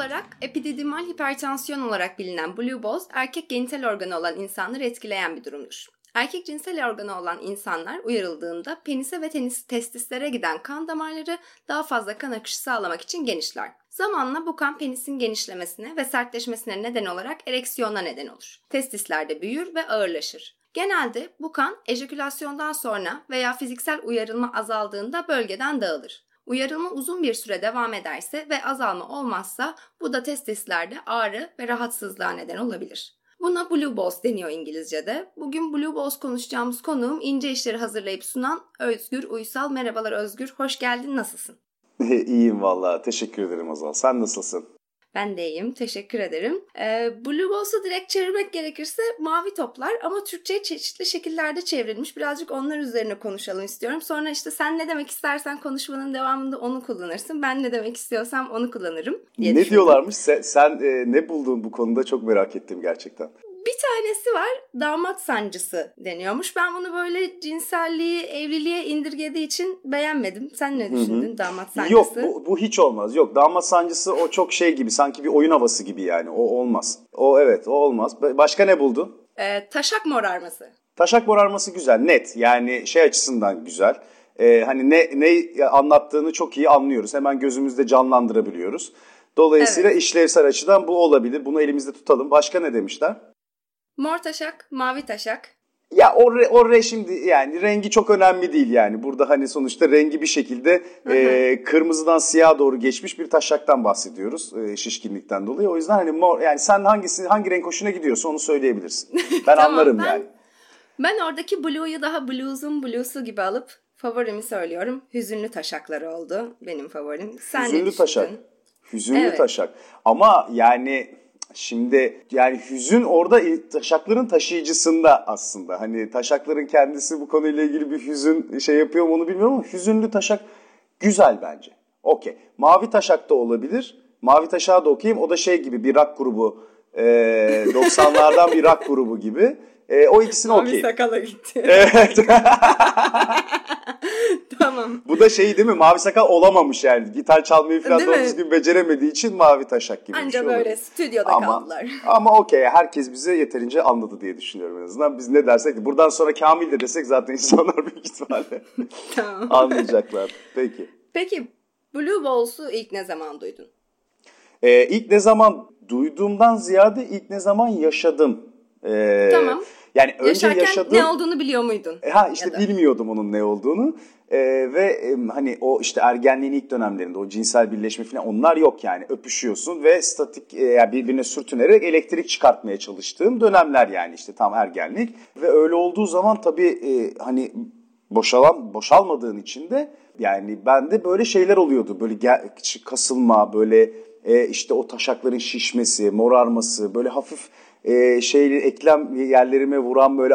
Olarak epididimal hipertansiyon olarak bilinen blue balls erkek genital organı olan insanları etkileyen bir durumdur. Erkek cinsel organı olan insanlar uyarıldığında penise ve tenis, testislere giden kan damarları daha fazla kan akışı sağlamak için genişler. Zamanla bu kan penisin genişlemesine ve sertleşmesine neden olarak ereksiyona neden olur. Testisler de büyür ve ağırlaşır. Genelde bu kan ejekülasyondan sonra veya fiziksel uyarılma azaldığında bölgeden dağılır. Uyarılma uzun bir süre devam ederse ve azalma olmazsa bu da testislerde ağrı ve rahatsızlığa neden olabilir. Buna Blue Balls deniyor İngilizce'de. Bugün Blue Balls konuşacağımız konuğum ince işleri hazırlayıp sunan Özgür Uysal. Merhabalar Özgür, hoş geldin, nasılsın? İyiyim valla, teşekkür ederim Azal. Sen nasılsın? Ben de iyiyim. Teşekkür ederim. Ee, Blue Balls'u direkt çevirmek gerekirse mavi toplar ama Türkçe'ye çeşitli şekillerde çevrilmiş. Birazcık onlar üzerine konuşalım istiyorum. Sonra işte sen ne demek istersen konuşmanın devamında onu kullanırsın. Ben ne demek istiyorsam onu kullanırım diye Ne diyorlarmış? Sen, sen e, ne buldun bu konuda çok merak ettim gerçekten. Bir tanesi var damat sancısı deniyormuş. Ben bunu böyle cinselliği, evliliğe indirgediği için beğenmedim. Sen ne düşündün Hı-hı. damat sancısı? Yok bu, bu hiç olmaz. Yok damat sancısı o çok şey gibi sanki bir oyun havası gibi yani. O olmaz. O evet o olmaz. Başka ne buldun? Ee, taşak morarması. Taşak morarması güzel net yani şey açısından güzel. Ee, hani ne ne anlattığını çok iyi anlıyoruz. Hemen gözümüzde canlandırabiliyoruz. Dolayısıyla evet. işlevsel açıdan bu olabilir. Bunu elimizde tutalım. Başka ne demişler? Mor taşak, mavi taşak. Ya o, re, o re şimdi yani rengi çok önemli değil yani. Burada hani sonuçta rengi bir şekilde e, kırmızıdan siyah doğru geçmiş bir taşaktan bahsediyoruz e, şişkinlikten dolayı. O yüzden hani mor yani sen hangisi hangi renk hoşuna gidiyorsa onu söyleyebilirsin. Ben tamam, anlarım ben, yani. Ben oradaki blue'yu daha blues'un blues'u gibi alıp favorimi söylüyorum. Hüzünlü taşakları oldu benim favorim. Sen Hüzünlü taşak. Hüzünlü evet. taşak. Ama yani Şimdi yani hüzün orada taşakların taşıyıcısında aslında. Hani taşakların kendisi bu konuyla ilgili bir hüzün şey yapıyor mu onu bilmiyorum ama hüzünlü taşak güzel bence. Okey. Mavi taşak da olabilir. Mavi taşağı da okuyayım. O da şey gibi bir rock grubu. Ee, 90'lardan bir rock grubu gibi. E, o ikisini okey. Mavi sakala gitti. Evet. tamam. Bu da şey değil mi? Mavi sakal olamamış yani. Gitar çalmayı falan doğru düzgün beceremediği için mavi taşak gibi Anca bir şey böyle oluyor. stüdyoda ama, kaldılar. Ama okey. Herkes bize yeterince anladı diye düşünüyorum en azından. Biz ne dersek de buradan sonra Kamil de desek zaten insanlar büyük ihtimalle tamam. anlayacaklar. Peki. Peki Blue Balls'u ilk ne zaman duydun? Ee, ilk ne zaman duyduğumdan ziyade ilk ne zaman yaşadım. Ee, tamam. Yani önce Yaşarken yaşadığım... ne olduğunu biliyor muydun? E, ha işte bilmiyordum onun ne olduğunu. Ee, ve e, hani o işte ergenliğin ilk dönemlerinde o cinsel birleşme falan onlar yok yani öpüşüyorsun ve statik e, yani birbirine sürtünerek elektrik çıkartmaya çalıştığım dönemler yani işte tam ergenlik ve öyle olduğu zaman tabii e, hani boşalan boşalmadığın için de yani bende böyle şeyler oluyordu böyle gel, kasılma böyle e, işte o taşakların şişmesi morarması böyle hafif e, şeyli eklem yerlerime vuran böyle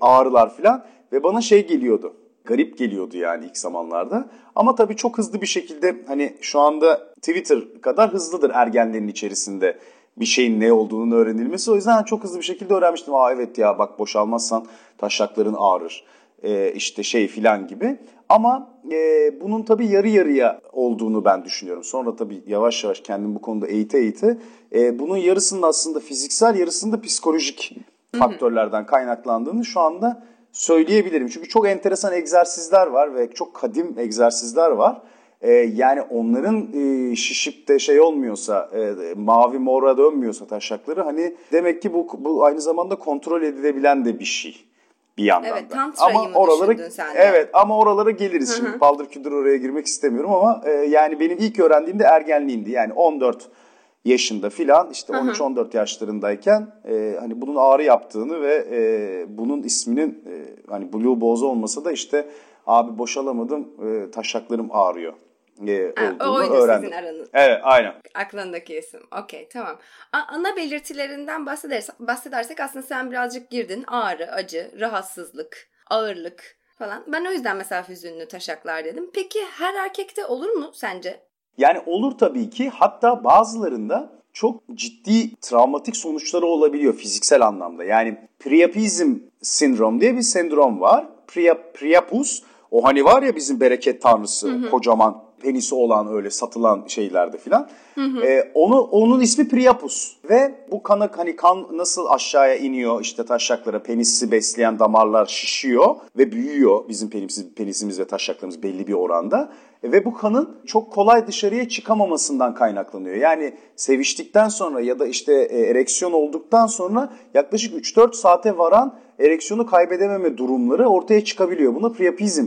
ağrılar falan ve bana şey geliyordu. Garip geliyordu yani ilk zamanlarda. Ama tabii çok hızlı bir şekilde hani şu anda Twitter kadar hızlıdır ergenlerin içerisinde bir şeyin ne olduğunu öğrenilmesi. O yüzden çok hızlı bir şekilde öğrenmiştim. Aa evet ya bak boşalmazsan taşakların ağrır. Ee, işte şey filan gibi. Ama e, bunun tabii yarı yarıya olduğunu ben düşünüyorum. Sonra tabii yavaş yavaş kendim bu konuda eğite eğite e, bunun yarısının aslında fiziksel yarısında psikolojik faktörlerden kaynaklandığını şu anda söyleyebilirim. Çünkü çok enteresan egzersizler var ve çok kadim egzersizler var. Ee, yani onların e, şişip de şey olmuyorsa, e, mavi mora dönmüyorsa taşakları hani demek ki bu, bu aynı zamanda kontrol edilebilen de bir şey. Bir yandan evet, da. ama oralara sen de? evet ama oralara geliriz şimdi. Paldır küldür oraya girmek istemiyorum ama e, yani benim ilk öğrendiğimde ergenliğimdi. Yani 14 yaşında filan işte 13-14 yaşlarındayken e, hani bunun ağrı yaptığını ve e, bunun isminin e, hani Blue Balls olmasa da işte abi boşalamadım e, taşaklarım ağrıyor e, Ha, olduğunu oydu öğrendim. sizin aranız. Evet aynen. Aklındaki isim. Okey tamam. A- ana belirtilerinden bahsedersek, bahsedersek aslında sen birazcık girdin. Ağrı, acı, rahatsızlık, ağırlık falan. Ben o yüzden mesela hüzünlü taşaklar dedim. Peki her erkekte olur mu sence? Yani olur tabii ki hatta bazılarında çok ciddi travmatik sonuçları olabiliyor fiziksel anlamda. Yani priapizm sindrom diye bir sendrom var. Priap, priapus o hani var ya bizim bereket tanrısı kocaman penisi olan öyle satılan şeylerde filan. Ee, onu onun ismi Priapus ve bu kana hani kan nasıl aşağıya iniyor işte taşaklara penisi besleyen damarlar şişiyor ve büyüyor bizim penisimiz, penisimiz ve taşaklarımız belli bir oranda. E, ve bu kanın çok kolay dışarıya çıkamamasından kaynaklanıyor. Yani seviştikten sonra ya da işte e, ereksiyon olduktan sonra yaklaşık 3-4 saate varan ereksiyonu kaybedememe durumları ortaya çıkabiliyor. Buna priapizm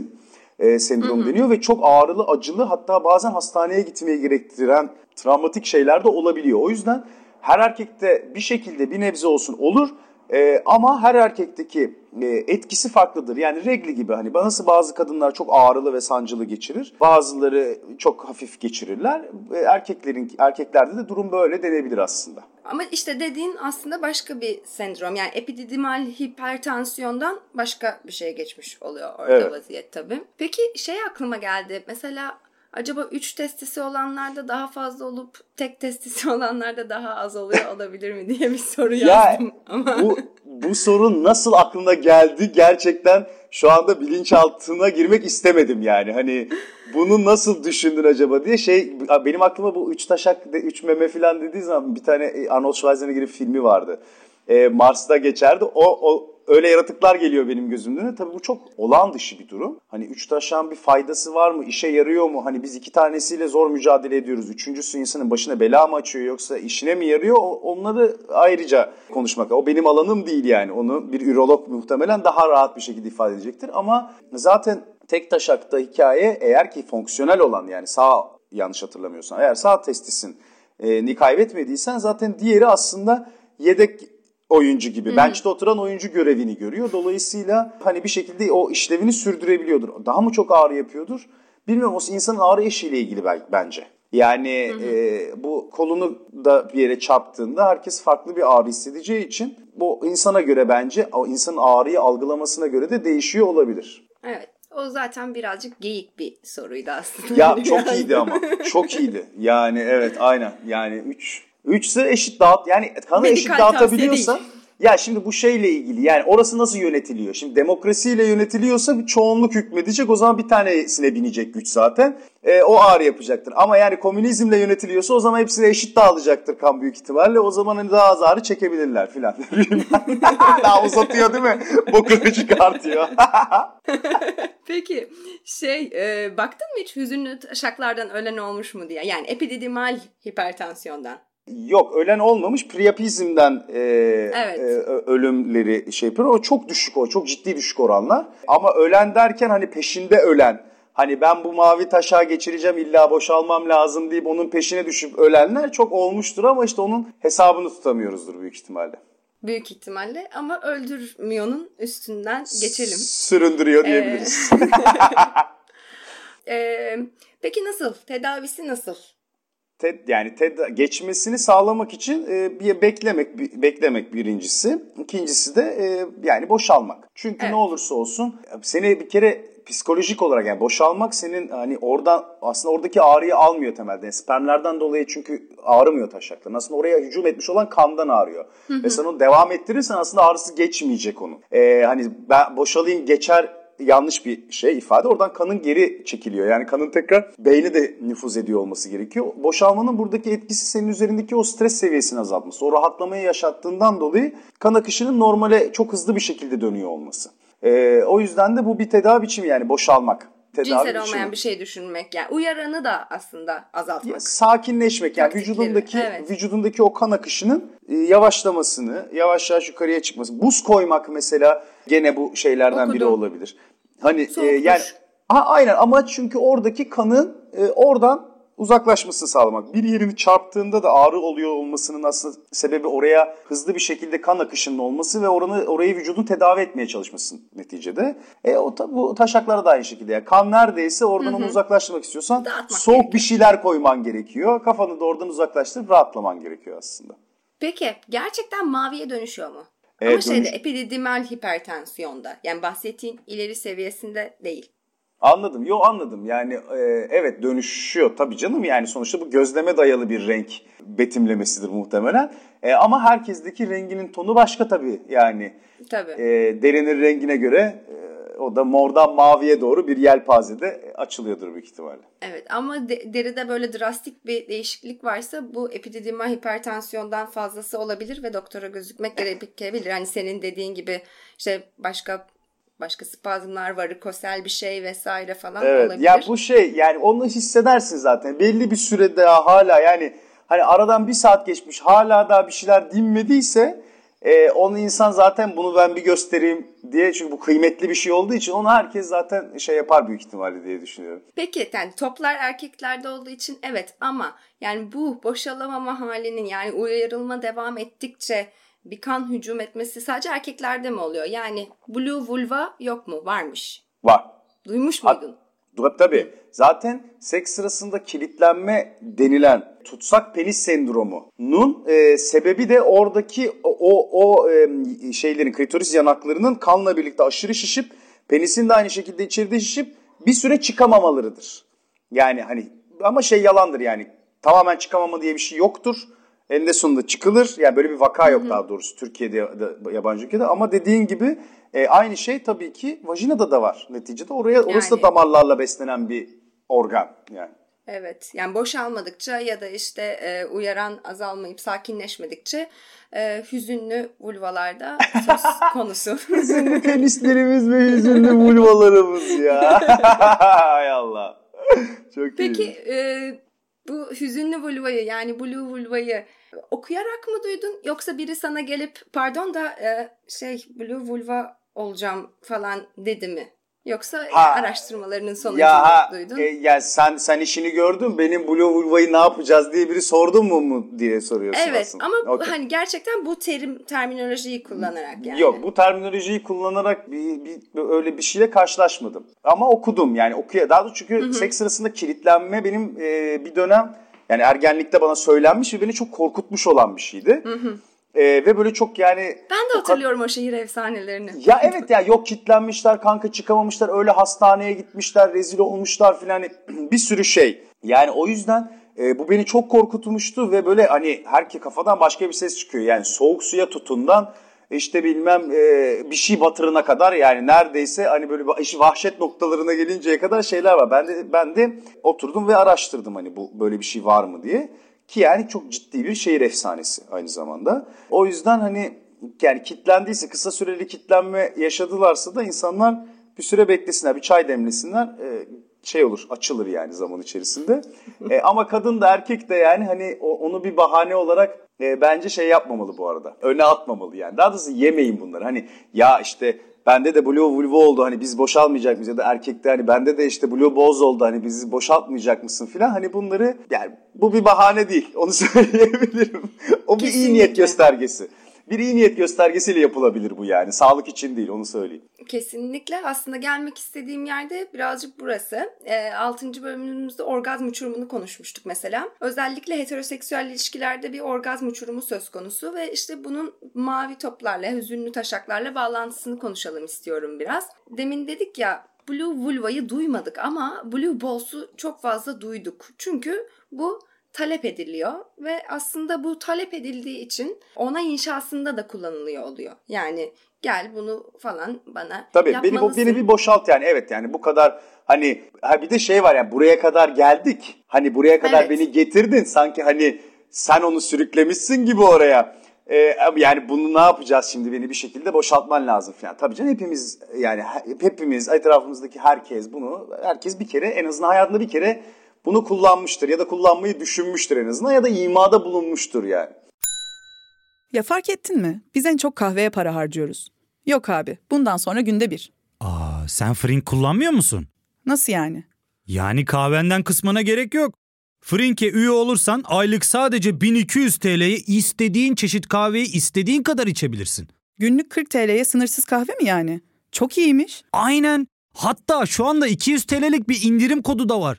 e, sendrom deniyor ve çok ağrılı, acılı hatta bazen hastaneye gitmeye gerektiren travmatik şeyler de olabiliyor. O yüzden her erkekte bir şekilde bir nebze olsun olur e, ama her erkekteki e, etkisi farklıdır. Yani regli gibi hani nasıl bazı kadınlar çok ağrılı ve sancılı geçirir, bazıları çok hafif geçirirler. E, erkeklerin erkeklerde de durum böyle denebilir aslında. Ama işte dediğin aslında başka bir sendrom. Yani epididimal hipertansiyondan başka bir şey geçmiş oluyor orada Evet. vaziyet tabii. Peki şey aklıma geldi. Mesela acaba 3 testisi olanlarda daha fazla olup tek testisi olanlarda daha az oluyor olabilir mi diye bir soru Ya yazdım. Ama bu bu sorun nasıl aklına geldi gerçekten şu anda bilinçaltına girmek istemedim yani. Hani bunu nasıl düşündün acaba diye şey benim aklıma bu üç taşak üç meme falan dediği zaman bir tane Arnold Schwarzenegger'in filmi vardı. Ee, Mars'ta geçerdi. O, o öyle yaratıklar geliyor benim gözümden. önüne. Tabii bu çok olağan dışı bir durum. Hani üç taşağın bir faydası var mı? İşe yarıyor mu? Hani biz iki tanesiyle zor mücadele ediyoruz. Üçüncüsü insanın başına bela mı açıyor yoksa işine mi yarıyor? Onları ayrıca konuşmak. O benim alanım değil yani. Onu bir ürolog muhtemelen daha rahat bir şekilde ifade edecektir. Ama zaten tek taşakta hikaye eğer ki fonksiyonel olan yani sağ yanlış hatırlamıyorsan eğer sağ testisin e, ni kaybetmediysen zaten diğeri aslında yedek oyuncu gibi. Bench'te oturan oyuncu görevini görüyor. Dolayısıyla hani bir şekilde o işlevini sürdürebiliyordur. Daha mı çok ağrı yapıyordur? Bilmiyorum o insanın ağrı eşiğiyle ilgili belki bence. Yani e, bu kolunu da bir yere çarptığında herkes farklı bir ağrı hissedeceği için bu insana göre bence o insanın ağrıyı algılamasına göre de değişiyor olabilir. evet. O zaten birazcık geyik bir soruydu aslında. Ya çok iyiydi ama. Çok iyiydi. Yani evet aynen. Yani 3 3 ise eşit dağıt yani kanı Medikal eşit dağıtabiliyorsa değil. ya şimdi bu şeyle ilgili yani orası nasıl yönetiliyor? Şimdi demokrasiyle yönetiliyorsa bir çoğunluk hükmedecek o zaman bir tanesine binecek güç zaten. E, o ağrı yapacaktır. Ama yani komünizmle yönetiliyorsa o zaman hepsine eşit dağılacaktır kan büyük ihtimalle. O zaman hani daha az ağrı çekebilirler filan. daha uzatıyor değil mi? Bokunu çıkartıyor. Peki şey e, baktın mı hiç hüzünlü taşaklardan ölen olmuş mu diye? Yani epididimal hipertansiyondan. Yok ölen olmamış priapizmden e, Evet. e, ölümleri şey yapıyor. O çok düşük o çok ciddi düşük oranlar. Ama ölen derken hani peşinde ölen hani ben bu mavi taşağı geçireceğim illa boşalmam lazım deyip onun peşine düşüp ölenler çok olmuştur ama işte onun hesabını tutamıyoruzdur büyük ihtimalle. Büyük ihtimalle ama öldürmüyor'nun üstünden geçelim. Süründürüyor diyebiliriz. Ee, peki nasıl? Tedavisi nasıl? TED yani TED geçmesini sağlamak için e, bir beklemek bir- beklemek birincisi. İkincisi de e, yani boşalmak. Çünkü Evet. ne olursa olsun seni bir kere psikolojik olarak yani boşalmak senin hani oradan aslında oradaki ağrıyı almıyor temelde. Yani spermlerden dolayı çünkü ağrımıyor taşakların. Aslında oraya hücum etmiş olan kandan ağrıyor. Ve sen onu devam ettirirsen aslında ağrısı geçmeyecek onun. E, hani ben boşalayım geçer yanlış bir şey ifade. Oradan kanın geri çekiliyor. Yani kanın tekrar beyne de nüfuz ediyor olması gerekiyor. Boşalmanın buradaki etkisi senin üzerindeki o stres seviyesini azaltması. O rahatlamayı yaşattığından dolayı kan akışının normale çok hızlı bir şekilde dönüyor olması. Ee, o yüzden de bu bir tedavi biçimi yani boşalmak. tedavi Cinsel olmayan düşünmek. bir şey düşünmek yani uyaranı da aslında azaltmak. Ya, sakinleşmek yani Taktikleri, vücudundaki evet. vücudundaki o kan akışının e, yavaşlamasını, yavaş yavaş yukarıya çıkması. Buz koymak mesela gene bu şeylerden biri Okudum. olabilir. Hani e, yani ha, aynen ama çünkü oradaki kanın e, oradan uzaklaşmasını sağlamak. Bir yerini çarptığında da ağrı oluyor olmasının aslında sebebi oraya hızlı bir şekilde kan akışının olması ve oranı orayı vücudun tedavi etmeye çalışması neticede. E o ta, bu taşaklara da aynı şekilde. Yani kan neredeyse oradan onu uzaklaştırmak istiyorsan Dağıtmak soğuk gerekiyor. bir şeyler koyman gerekiyor. Kafanı da oradan uzaklaştırıp rahatlaman gerekiyor aslında. Peki gerçekten maviye dönüşüyor mu? Evet, Ama şeyde dönüş- hipertansiyonda yani bahsettiğin ileri seviyesinde değil. Anladım. Yo anladım. Yani e, evet dönüşüyor tabii canım. Yani sonuçta bu gözleme dayalı bir renk betimlemesidir muhtemelen. E, ama herkesteki renginin tonu başka tabii. Yani Tabii. e, derinin rengine göre e, o da mordan maviye doğru bir yelpazede açılıyordur büyük ihtimalle. Evet ama de- deride böyle drastik bir değişiklik varsa bu epididimal hipertansiyondan fazlası olabilir ve doktora gözükmek gerekebilir. Hani senin dediğin gibi işte başka başka spazmlar, varikosel bir şey vesaire falan Evet. olabilir. Ya bu şey yani onu hissedersin zaten. Belli bir süre daha hala yani hani aradan bir saat geçmiş hala daha bir şeyler dinmediyse e, onu insan zaten bunu ben bir göstereyim diye çünkü bu kıymetli bir şey olduğu için onu herkes zaten şey yapar büyük ihtimalle diye düşünüyorum. Peki yani toplar erkeklerde olduğu için evet ama yani bu boşalamama halinin yani uyarılma devam ettikçe bir kan hücum etmesi sadece erkeklerde mi oluyor? Yani blue vulva yok mu? Varmış. Var. Duymuş Hat- muydun? Tabii tabii. Zaten seks sırasında kilitlenme denilen tutsak penis sendromunun e, sebebi de oradaki o, o, e, şeylerin klitoris yanaklarının kanla birlikte aşırı şişip penisin de aynı şekilde içeride şişip bir süre çıkamamalarıdır. Yani hani ama şey yalandır yani tamamen çıkamama diye bir şey yoktur. Eninde sonunda çıkılır. Yani böyle bir vaka yok daha doğrusu Türkiye'de da yabancı ülkede. Ama dediğin gibi e, aynı şey tabii ki vajinada da var neticede. Oraya orası da damarlarla beslenen bir organ yani. Evet yani boşalmadıkça ya da işte e, uyaran azalmayıp sakinleşmedikçe e, hüzünlü vulvalarda söz konusu. Hüzünlü penislerimiz ve hüzünlü vulvalarımız ya. Hay Allah. Çok Peki iyi. e, bu hüzünlü vulvayı yani blue vulvayı okuyarak mı duydun yoksa biri sana gelip pardon da e, şey blue vulva olacağım falan dedi mi? Yoksa e, Ha. araştırmalarının sonucunda Ya ha, duydun. e, ya sen sen işini gördün benim Blue Vulva'yı ne yapacağız diye biri sordun mu mu diye soruyorsun evet aslında. ama bu- Okey. hani gerçekten bu terim terminolojiyi kullanarak yani. Yok bu terminolojiyi kullanarak bir, bir- öyle bir şeyle karşılaşmadım. Ama okudum yani okuya daha da çünkü seks sırasında kilitlenme benim e, bir dönem yani ergenlikte bana söylenmiş ve beni çok korkutmuş olan bir şeydi. E, ve böyle çok yani Ben de o hatırlıyorum o şehir efsanelerini. ya evet ya yok kitlenmişler kanka çıkamamışlar öyle hastaneye gitmişler rezil olmuşlar filan hani bir sürü şey. Yani o yüzden e, bu beni çok korkutmuştu ve böyle hani herke kafadan başka bir ses çıkıyor. Yani soğuk suya tutundan işte bilmem e, bir şey batırına kadar yani neredeyse hani böyle işi vahşet noktalarına gelinceye kadar şeyler var. Ben de ben de oturdum ve araştırdım hani bu böyle bir şey var mı diye. Ki yani çok ciddi bir şehir efsanesi aynı zamanda. O yüzden hani yani kitlendiyse kısa süreli kitlenme yaşadılarsa da insanlar bir süre beklesinler, bir çay demlesinler. e, şey olur, açılır yani zaman içerisinde. E, ama kadın da erkek de yani hani o- onu bir bahane olarak e, bence şey yapmamalı bu arada. Öne atmamalı yani. Daha doğrusu yemeyin bunları. Hani ya işte bende de blue vulva oldu hani biz boşalmayacak mıyız ya da erkekte hani bende de işte blue boz oldu hani bizi boşaltmayacak mısın filan hani bunları yani bu bir bahane değil onu söyleyebilirim. o bir iyi Kesinlikle. niyet göstergesi. Bir iyi niyet göstergesiyle yapılabilir bu yani. Sağlık için değil onu söyleyeyim. Kesinlikle aslında gelmek istediğim yerde birazcık burası. E, 6. bölümümüzde orgazm uçurumunu konuşmuştuk mesela. Özellikle heteroseksüel ilişkilerde bir orgazm uçurumu söz konusu ve işte bunun mavi toplarla, hüzünlü taşaklarla bağlantısını konuşalım istiyorum biraz. Demin dedik ya Blue Vulva'yı duymadık ama Blue Balls'u çok fazla duyduk. Çünkü bu talep ediliyor ve aslında bu talep edildiği için ona inşasında da kullanılıyor oluyor. Yani gel bunu falan bana Tabii beni, yapmalısın. beni bir boşalt yani evet yani bu kadar hani ha bir de şey var yani buraya kadar geldik. Hani buraya kadar Evet. beni getirdin sanki hani sen onu sürüklemişsin gibi oraya. Ee, yani bunu ne yapacağız şimdi beni bir şekilde boşaltman lazım falan. Tabii canım hepimiz yani hepimiz etrafımızdaki herkes bunu herkes bir kere en azından hayatında bir kere bunu kullanmıştır ya da kullanmayı düşünmüştür en azından ya da imada bulunmuştur yani. Ya fark ettin mi? Biz en çok kahveye para harcıyoruz. Yok abi bundan sonra günde bir. Aa sen Frink kullanmıyor musun? Nasıl yani? Yani kahvenden kısmına gerek yok. Frink'e üye olursan aylık sadece 1200 TL'ye istediğin çeşit kahveyi istediğin kadar içebilirsin. Günlük 40 TL'ye sınırsız kahve mi yani? Çok iyiymiş. Aynen. Hatta şu anda 200 TL'lik bir indirim kodu da var.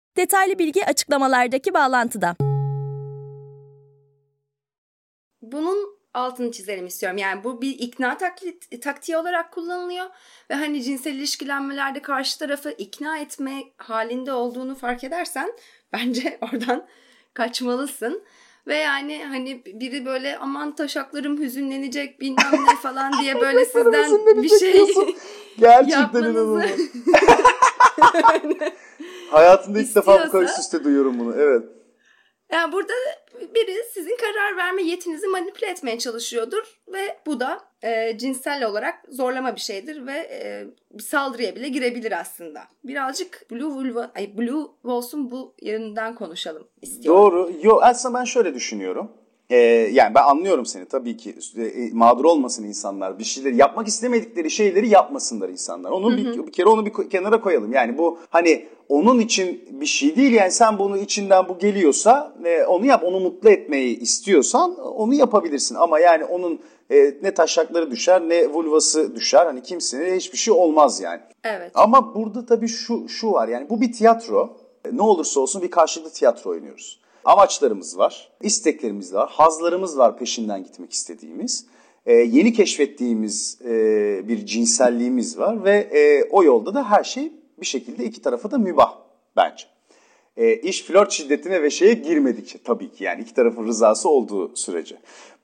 Detaylı bilgi açıklamalardaki bağlantıda. Bunun altını çizelim istiyorum. Yani bu bir ikna taklit, taktiği olarak kullanılıyor ve hani cinsel ilişkilenmelerde karşı tarafı ikna etme halinde olduğunu fark edersen bence oradan kaçmalısın. Ve yani hani biri böyle aman taşaklarım hüzünlenecek bilmem ne falan diye böyle sizden bir şey Gerçekten inanılmaz. Hayatımda ilk defa bu kadar üst üste duyuyorum bunu. Evet. Yani burada biri sizin karar verme yetinizi manipüle etmeye çalışıyordur ve bu da e, cinsel olarak zorlama bir şeydir ve e, bir saldırıya bile girebilir aslında. Birazcık Blue Vulva, ay Blue Wolf'un bu yerinden konuşalım istiyorum. Doğru. Yo, aslında ben şöyle düşünüyorum. Ee, yani ben anlıyorum seni tabii ki e, mağdur olmasın insanlar bir şeyleri yapmak istemedikleri şeyleri yapmasınlar insanlar. Onun bir, bir kere onu bir kenara koyalım. Yani bu hani onun için bir şey değil yani sen bunu içinden bu geliyorsa e, onu yap onu mutlu etmeyi istiyorsan onu yapabilirsin ama yani onun e, ne taşakları düşer ne vulvası düşer hani kimsenin hiçbir şey olmaz yani. Evet. Ama burada tabii şu şu var yani bu bir tiyatro e, ne olursa olsun bir karşılıklı tiyatro oynuyoruz. Amaçlarımız var, isteklerimiz var, hazlarımız var peşinden gitmek istediğimiz. Ee, yeni keşfettiğimiz e, bir cinselliğimiz var ve e, o yolda da her şey bir şekilde iki tarafa da mübah bence. E, iş flört şiddetine ve şeye girmedikçe tabii ki yani iki tarafın rızası olduğu sürece.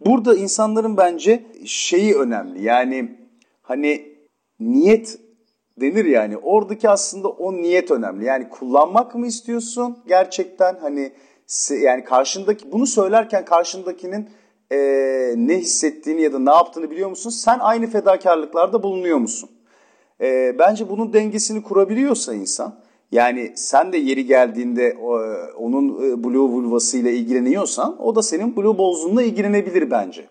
Burada insanların bence şeyi önemli yani hani niyet denir yani oradaki aslında o niyet önemli. Yani kullanmak mı istiyorsun gerçekten hani yani karşındaki bunu söylerken karşındakinin e, ne hissettiğini ya da ne yaptığını biliyor musun? Sen aynı fedakarlıklarda bulunuyor musun? E, bence bunun dengesini kurabiliyorsa insan yani sen de yeri geldiğinde onun e, blue vulvasıyla ilgileniyorsan o da senin blue bozduğunla ilgilenebilir bence.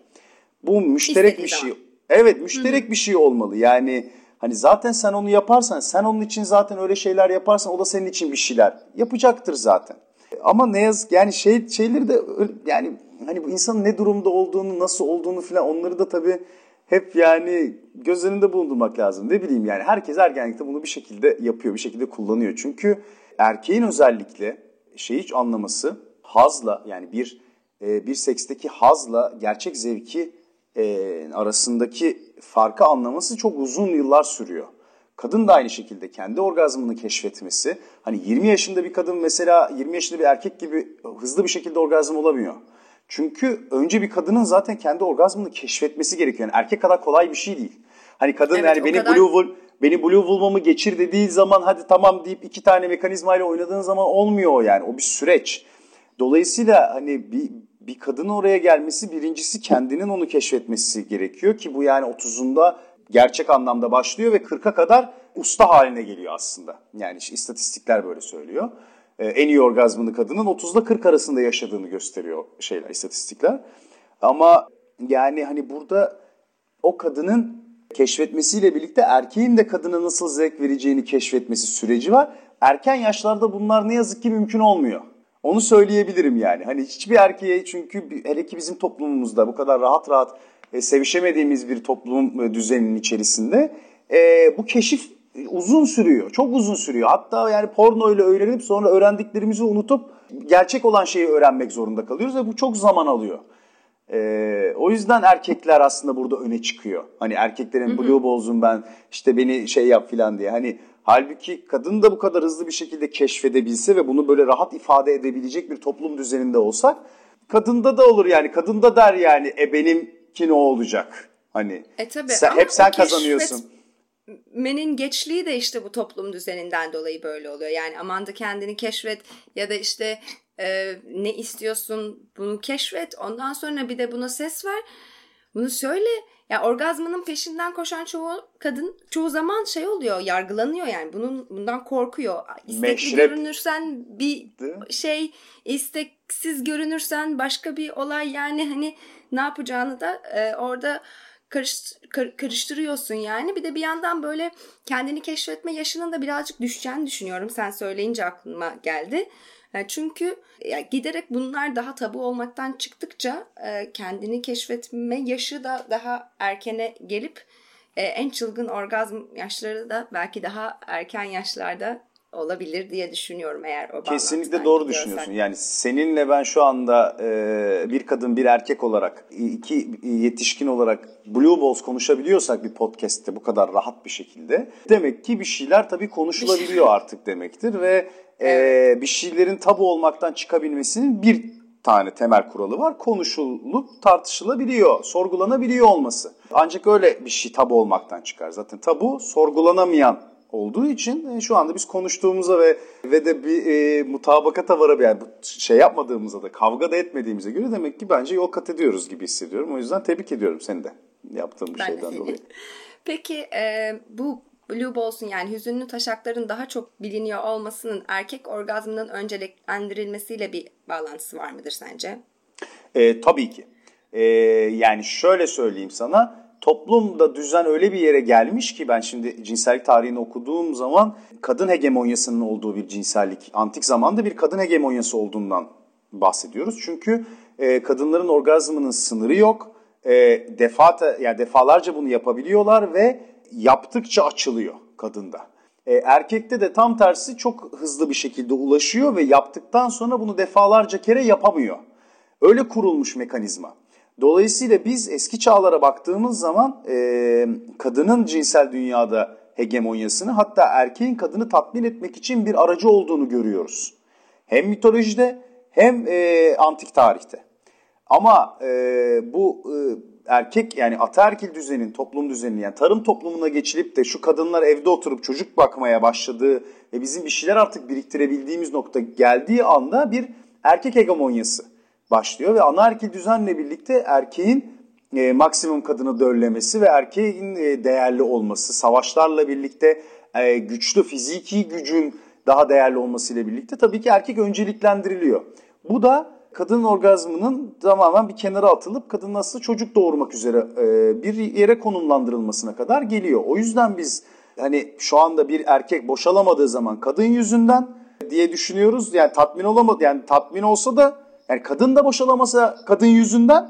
Bu müşterek İstediği bir şey. Zaman. Evet müşterek Hı-hı. bir şey olmalı. Yani hani zaten sen onu yaparsan sen onun için zaten öyle şeyler yaparsan o da senin için bir şeyler yapacaktır zaten. Ama ne yazık yani şey şeyleri de yani hani bu insanın ne durumda olduğunu, nasıl olduğunu falan onları da tabii hep yani göz önünde bulundurmak lazım. Ne bileyim yani herkes ergenlikte bunu bir şekilde yapıyor, bir şekilde kullanıyor. Çünkü erkeğin özellikle şeyi hiç anlaması hazla yani bir e, bir seksteki hazla gerçek zevki e, arasındaki farkı anlaması çok uzun yıllar sürüyor. Kadın da aynı şekilde kendi orgazmını keşfetmesi. Hani 20 yaşında bir kadın mesela 20 yaşında bir erkek gibi hızlı bir şekilde orgazm olamıyor. Çünkü önce bir kadının zaten kendi orgazmını keşfetmesi gerekiyor. Yani erkek kadar kolay bir şey değil. Hani kadın evet, yani beni kadar... blue wool, beni blue vulvamı geçir dediği zaman hadi tamam deyip iki tane mekanizmayla oynadığın zaman olmuyor o yani. O bir süreç. Dolayısıyla hani bir, bir kadının oraya gelmesi birincisi kendinin onu keşfetmesi gerekiyor ki bu yani 30'unda gerçek anlamda başlıyor ve 40'a kadar usta haline geliyor aslında. Yani işte istatistikler böyle söylüyor. Ee, en iyi orgazmını kadının 30 ile 40 arasında yaşadığını gösteriyor şeyler, istatistikler. Ama yani hani burada o kadının keşfetmesiyle birlikte erkeğin de kadına nasıl zevk vereceğini keşfetmesi süreci var. Erken yaşlarda bunlar ne yazık ki mümkün olmuyor. Onu söyleyebilirim yani. Hani hiçbir erkeğe çünkü hele ki bizim toplumumuzda bu kadar rahat rahat e, sevişemediğimiz bir toplum e, düzeninin içerisinde e, bu keşif uzun sürüyor. Çok uzun sürüyor. Hatta yani porno ile öğrenip sonra öğrendiklerimizi unutup gerçek olan şeyi öğrenmek zorunda kalıyoruz ve bu çok zaman alıyor. Ee, o yüzden erkekler aslında burada öne çıkıyor. Hani erkeklerin blue balls'un ben işte beni şey yap filan diye. Hani halbuki kadın da bu kadar hızlı bir şekilde keşfedebilse ve bunu böyle rahat ifade edebilecek bir toplum düzeninde olsak kadında da olur yani. Kadında der yani e benimki ne olacak? Hani E tabii sen, ama hep sen kazanıyorsun. keşfetmenin geçliği de işte bu toplum düzeninden dolayı böyle oluyor. Yani aman da kendini keşfet ya da işte e, ne istiyorsun bunu keşfet. Ondan sonra bir de buna ses ver. Bunu söyle. Ya orgazmının peşinden koşan çoğu kadın çoğu zaman şey oluyor, yargılanıyor yani. Bunun bundan korkuyor. İstekli Meşrep. görünürsen bir şey, isteksiz görünürsen başka bir olay yani hani ne yapacağını da e, orada karış, kar- karıştırıyorsun yani. Bir de bir yandan böyle kendini keşfetme yaşının da birazcık düşeceğini düşünüyorum. Sen söyleyince aklıma geldi. E, Çünkü giderek bunlar daha tabu olmaktan çıktıkça e, kendini keşfetme yaşı da daha erkene gelip e, en çılgın orgazm yaşları da belki daha erken yaşlarda olabilir diye düşünüyorum eğer o Kesinlikle doğru gidiyorsak. düşünüyorsun. Yani seninle ben şu anda e, bir kadın bir erkek olarak iki yetişkin olarak Blue Balls konuşabiliyorsak bir podcast'te bu kadar rahat bir şekilde demek ki bir şeyler tabii konuşulabiliyor artık demektir ve e, bir şeylerin tabu olmaktan çıkabilmesinin bir tane temel kuralı var. Konuşulup tartışılabiliyor, sorgulanabiliyor olması. Ancak öyle bir şey tabu olmaktan çıkar. Zaten tabu sorgulanamayan olduğu için e, şu anda biz konuştuğumuza ve ve de bir e, mutabakata varabilir. Yani şey yapmadığımıza da kavga da etmediğimize göre demek ki bence yol kat ediyoruz gibi hissediyorum. O yüzden tebrik ediyorum seni de yaptığın bu Ben de şeyden dolayı. Peki e, bu Blue Balls'un yani hüzünlü taşakların daha çok biliniyor olmasının erkek orgazmının önceliklendirilmesiyle bir bağlantısı var mıdır sence? E, tabii ki. E, yani şöyle söyleyeyim sana. Toplumda düzen öyle bir yere gelmiş ki ben şimdi cinsellik tarihini okuduğum zaman kadın hegemonyasının olduğu bir cinsellik, antik zamanda bir kadın hegemonyası olduğundan bahsediyoruz. Çünkü e, kadınların orgazmının sınırı yok. E, defata yani defalarca bunu yapabiliyorlar ve yaptıkça açılıyor kadında. E, erkekte de tam tersi çok hızlı bir şekilde ulaşıyor ve yaptıktan sonra bunu defalarca kere yapamıyor. Öyle kurulmuş mekanizma. Dolayısıyla biz eski çağlara baktığımız zaman e, kadının cinsel dünyada hegemonyasını hatta erkeğin kadını tatmin etmek için bir aracı olduğunu görüyoruz. Hem mitolojide hem e, antik tarihte. Ama e, bu e, erkek yani ataerkil düzenin, toplum düzeninin yani tarım toplumuna geçilip de şu kadınlar evde oturup çocuk bakmaya başladığı ve bizim bir şeyler artık biriktirebildiğimiz nokta geldiği anda bir erkek hegemonyası başlıyor ve anaerkil düzenle birlikte erkeğin e, maksimum kadını döllemesi ve erkeğin e, değerli olması, savaşlarla birlikte e, güçlü fiziki gücün daha değerli olmasıyla birlikte tabii ki erkek önceliklendiriliyor. Bu da kadın orgazmının tamamen bir kenara atılıp kadının aslında çocuk doğurmak üzere e, bir yere konumlandırılmasına kadar geliyor. O yüzden biz hani şu anda bir erkek boşalamadığı zaman kadın yüzünden diye düşünüyoruz. Yani tatmin olamadı yani tatmin olsa da yani kadın da boşalamasa kadın yüzünden,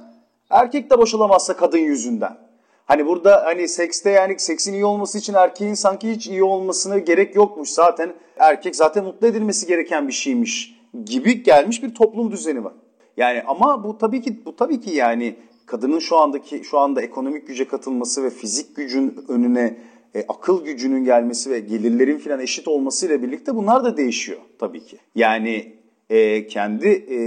erkek de boşalamazsa kadın yüzünden. Hani burada hani sekste yani seksin iyi olması için erkeğin sanki hiç iyi olmasına gerek yokmuş. Zaten erkek zaten mutlu edilmesi gereken bir şeymiş gibi gelmiş bir toplum düzeni var. Yani ama bu tabii ki bu tabii ki yani kadının şu andaki şu anda ekonomik güce katılması ve fizik gücün önüne e, akıl gücünün gelmesi ve gelirlerin filan eşit olmasıyla birlikte bunlar da değişiyor tabii ki. Yani e, kendi e,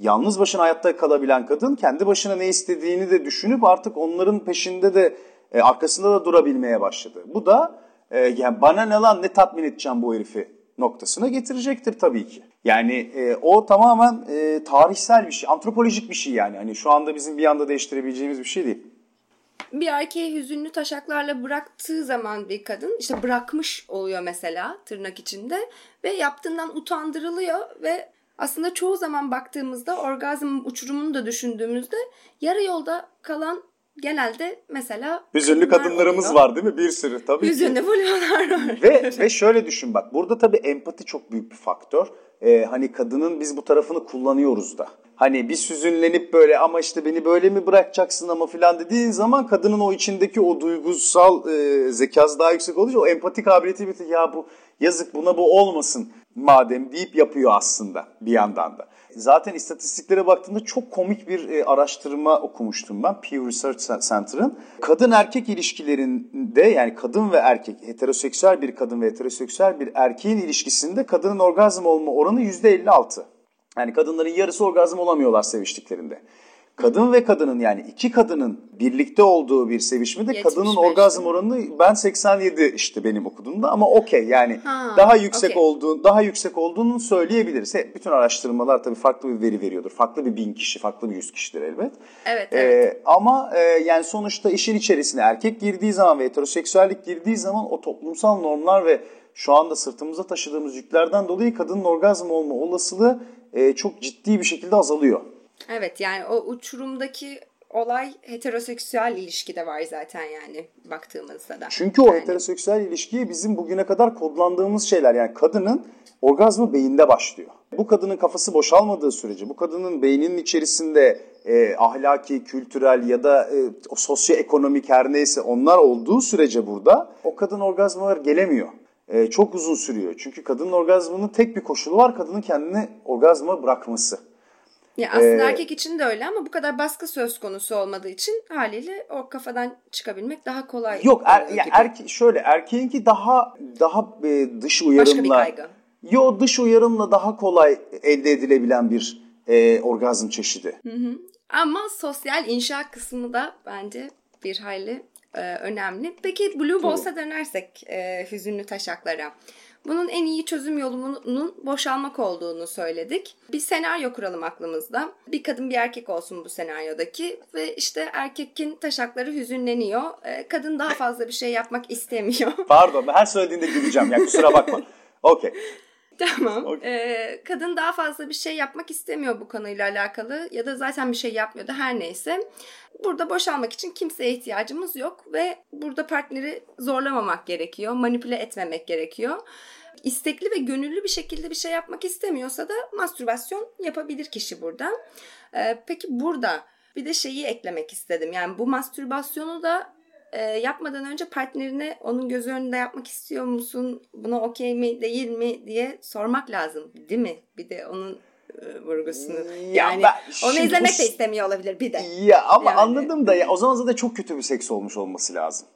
yalnız başına hayatta kalabilen kadın kendi başına ne istediğini de düşünüp artık onların peşinde de e, arkasında da durabilmeye başladı. Bu da e, yani bana ne lan ne tatmin edeceğim bu herifi noktasına getirecektir tabii ki. Yani e, o tamamen e, tarihsel bir şey, antropolojik bir şey yani. Hani şu anda bizim bir anda değiştirebileceğimiz bir şey değil. Bir erkeği hüzünlü taşaklarla bıraktığı zaman bir kadın işte bırakmış oluyor mesela tırnak içinde ve yaptığından utandırılıyor ve aslında çoğu zaman baktığımızda orgazm uçurumunu da düşündüğümüzde yarı yolda kalan genelde mesela Hüzünlü kadınlar kadınlarımız oluyor. var değil mi? Bir sürü tabii ki. Hüzünlü buluyorlar var. Ve, ve şöyle düşün bak burada tabii empati çok büyük bir faktör. Ee, hani kadının biz bu tarafını kullanıyoruz da. Hani bir hüzünlenip böyle ama işte beni böyle mi bırakacaksın ama filan dediğin zaman kadının o içindeki o duygusal e, zekası daha yüksek olunca o empati kabiliyeti bir ya bu yazık buna bu olmasın madem deyip yapıyor aslında bir yandan da. Zaten istatistiklere baktığımda çok komik bir e, araştırma okumuştum ben Pew Research Center'ın. Kadın erkek ilişkilerinde yani kadın ve erkek, heteroseksüel bir kadın ve heteroseksüel bir erkeğin ilişkisinde kadının orgazm olma oranı %56. Yani kadınların yarısı orgazm olamıyorlar seviştiklerinde. Kadın ve kadının yani iki kadının birlikte olduğu bir sevişmede kadının orgazm oranı ben 87 işte benim okuduğumda ama okey yani ha, daha yüksek okay. olduğunu daha yüksek olduğunu söyleyebiliriz. Hep bütün araştırmalar tabii farklı bir veri veriyordur. Farklı bir bin kişi, farklı bir yüz kişidir elbet. Evet, ee, evet. ama e, yani sonuçta işin içerisine erkek girdiği zaman ve heteroseksüellik girdiği zaman o toplumsal normlar ve şu anda sırtımıza taşıdığımız yüklerden dolayı kadının orgazm olma olasılığı e, çok ciddi bir şekilde azalıyor. Evet yani o uçurumdaki olay heteroseksüel ilişkide var zaten yani baktığımızda da. Çünkü o yani. heteroseksüel ilişkiye bizim bugüne kadar kodlandığımız şeyler yani kadının orgazmı beyinde başlıyor. Bu kadının kafası boşalmadığı sürece, bu kadının beyninin içerisinde e, ahlaki, kültürel ya da e, sosyoekonomik her neyse onlar olduğu sürece burada o kadın orgazmalar gelemiyor. E, çok uzun sürüyor. Çünkü kadının orgazmının tek bir koşulu var, kadının kendini orgazma bırakması. Ya aslında ee, erkek için de öyle ama bu kadar baskı söz konusu olmadığı için haliyle o kafadan çıkabilmek daha kolay. Yok er, ya erke, şöyle erkeğinki daha daha e, dış uyarımla. Başka bir kaygı. Yo dış uyarımla daha kolay elde edilebilen bir e, orgazm çeşidi. Hı hı. Ama sosyal inşa kısmı da bence bir hayli e, önemli. Peki Blue Balls'a dönersek e, hüzünlü taşaklara. Bunun en iyi çözüm yolunun boşalmak olduğunu söyledik. Bir senaryo kuralım aklımızda. Bir kadın bir erkek olsun bu senaryodaki ve işte erkekin taşakları hüzünleniyor. Ee, kadın daha fazla bir şey yapmak istemiyor. Pardon her söylediğinde güleceğim ya kusura bakma. Okey. Tamam. Okay. Ee, kadın daha fazla bir şey yapmak istemiyor bu konuyla alakalı ya da zaten bir şey yapmıyordu her neyse. Burada boşalmak için kimseye ihtiyacımız yok ve burada partneri zorlamamak gerekiyor, manipüle etmemek gerekiyor. İstekli ve gönüllü bir şekilde bir şey yapmak istemiyorsa da mastürbasyon yapabilir kişi burada. Ee, peki burada bir de şeyi eklemek istedim. Yani bu mastürbasyonu da e, yapmadan önce partnerine onun göz önünde yapmak istiyor musun? Buna okey mi değil mi diye sormak lazım değil mi? Bir de onun e, vurgusunu. Yani ben, onu izlemek de istemiyor olabilir bir de. Ya ama yani. anladım da ya o zaman zaten çok kötü bir seks olmuş olması lazım.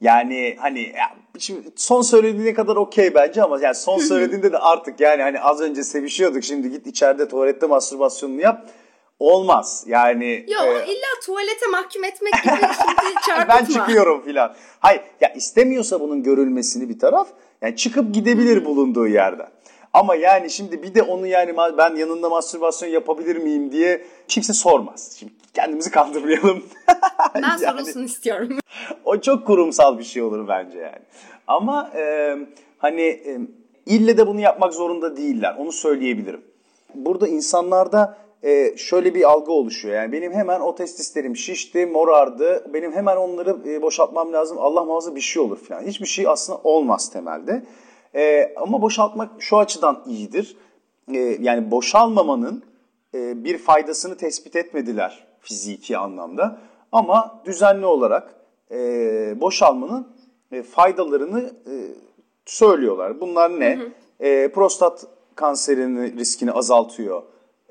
Yani hani ya, şimdi son söylediğine kadar okey bence ama yani son söylediğinde de artık yani hani az önce sevişiyorduk şimdi git içeride tuvalette mastürbasyonunu yap Olmaz yani. Yok e... illa tuvalete mahkum etmek gibi şimdi çarpıtma. ben çıkıyorum filan. Hayır ya istemiyorsa bunun görülmesini bir taraf yani çıkıp gidebilir bulunduğu yerden. Ama yani şimdi bir de onu yani ben yanında mastürbasyon yapabilir miyim diye kimse sormaz. Şimdi kendimizi kandırmayalım. ben yani, sorulsun istiyorum. o çok kurumsal bir şey olur bence yani. Ama e, hani e, ille de bunu yapmak zorunda değiller. Onu söyleyebilirim. Burada insanlarda e, şöyle bir algı oluşuyor. Yani benim hemen o testislerim şişti, morardı. Benim hemen onları e, boşaltmam lazım. Allah muhafaza bir şey olur falan. Hiçbir şey aslında olmaz temelde. E, ama boşaltmak şu açıdan iyidir. E, yani boşalmamanın e, bir faydasını tespit etmediler fiziki anlamda. Ama düzenli olarak e, boşalmanın e, faydalarını e, söylüyorlar. Bunlar ne? Hı hı. E, prostat kanserinin riskini azaltıyor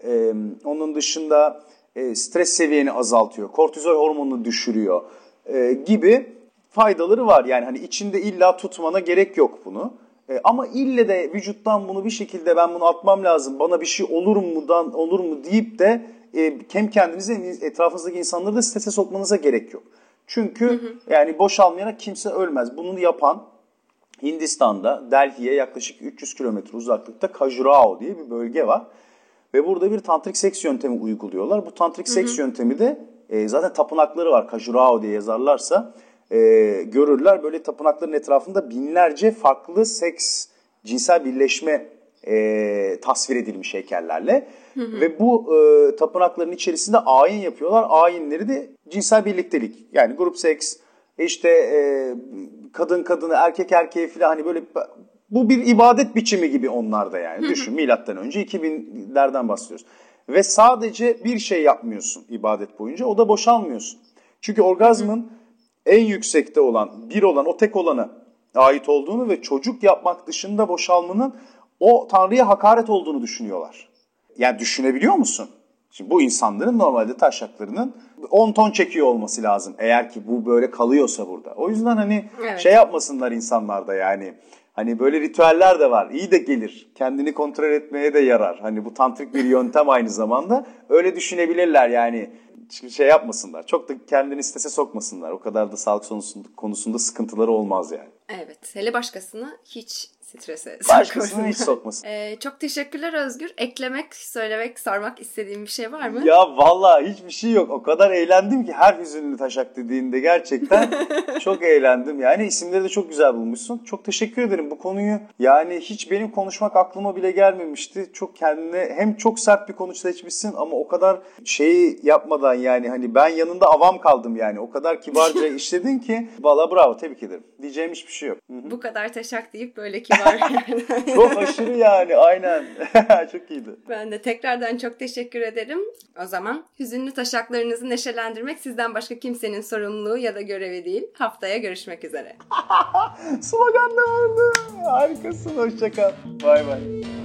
e, onun dışında e, stres seviyeni azaltıyor, kortizol hormonunu düşürüyor e, gibi faydaları var. Yani hani içinde illa tutmana gerek yok bunu. E, ama ille de vücuttan bunu bir şekilde ben bunu atmam lazım, bana bir şey olur mudan olur mu deyip de e, hem kendinizi hem etrafınızdaki insanları da strese sokmanıza gerek yok. Çünkü hı hı. yani boşalmayarak kimse ölmez. Bunu yapan Hindistan'da Delhi'ye yaklaşık 300 kilometre uzaklıkta Khajuraho diye bir bölge var. Ve burada bir tantrik seks yöntemi uyguluyorlar. Bu tantrik seks hı hı. yöntemi de e, zaten tapınakları var. Kajurao diye yazarlarsa e, görürler. Böyle tapınakların etrafında binlerce farklı seks, cinsel birleşme e, tasvir edilmiş heykellerle. Hı hı. Ve bu e, tapınakların içerisinde ayin yapıyorlar. Ayinleri de cinsel birliktelik. Yani grup seks, işte e, kadın kadını, erkek erkeğe falan hani böyle bu bir ibadet biçimi gibi onlarda yani. Düşün milattan önce 2000'lerden bahsediyoruz. Ve sadece bir şey yapmıyorsun ibadet boyunca o da boşalmıyorsun. Çünkü orgazmın en yüksekte olan, bir olan, o tek olana ait olduğunu ve çocuk yapmak dışında boşalmanın o Tanrı'ya hakaret olduğunu düşünüyorlar. yani düşünebiliyor musun? Şimdi bu insanların normalde taşaklarının 10 ton çekiyor olması lazım. Eğer ki bu böyle kalıyorsa burada. O yüzden hani Evet. şey yapmasınlar insanlar da yani. Hani böyle ritüeller de var. İyi de gelir. Kendini kontrol etmeye de yarar. Hani bu tantrik bir yöntem aynı zamanda. Öyle düşünebilirler yani. Şey yapmasınlar. Çok da kendini strese sokmasınlar. O kadar da sağlık konusunda sıkıntıları olmaz yani. Evet. Hele başkasını hiç strese Başkasını hiç sokmasın. Ee, çok teşekkürler Özgür. Eklemek, söylemek, sormak istediğin bir şey var mı? Ya vallahi hiçbir şey yok. O kadar eğlendim ki her hüzünlü taşak dediğinde gerçekten çok eğlendim. Yani isimleri de çok güzel bulmuşsun. Çok teşekkür ederim bu konuyu. Yani hiç benim konuşmak aklıma bile gelmemişti. Çok kendine hem çok sert bir konu seçmişsin ama o kadar şeyi yapmadan yani hani ben yanında avam kaldım yani. O kadar kibarca işledin ki valla bravo tebrik ederim. Diyeceğim hiçbir şey yok. Hı hı. Bu kadar taşak deyip böyle kibar. Çok aşırı yani aynen. çok iyiydi. ben de tekrardan çok teşekkür ederim. O zaman hüzünlü taşaklarınızı neşelendirmek sizden başka kimsenin sorumluluğu ya da görevi değil. Haftaya görüşmek üzere. Slogan da vardı. Harikasın. Hoşça kal. Bay bay.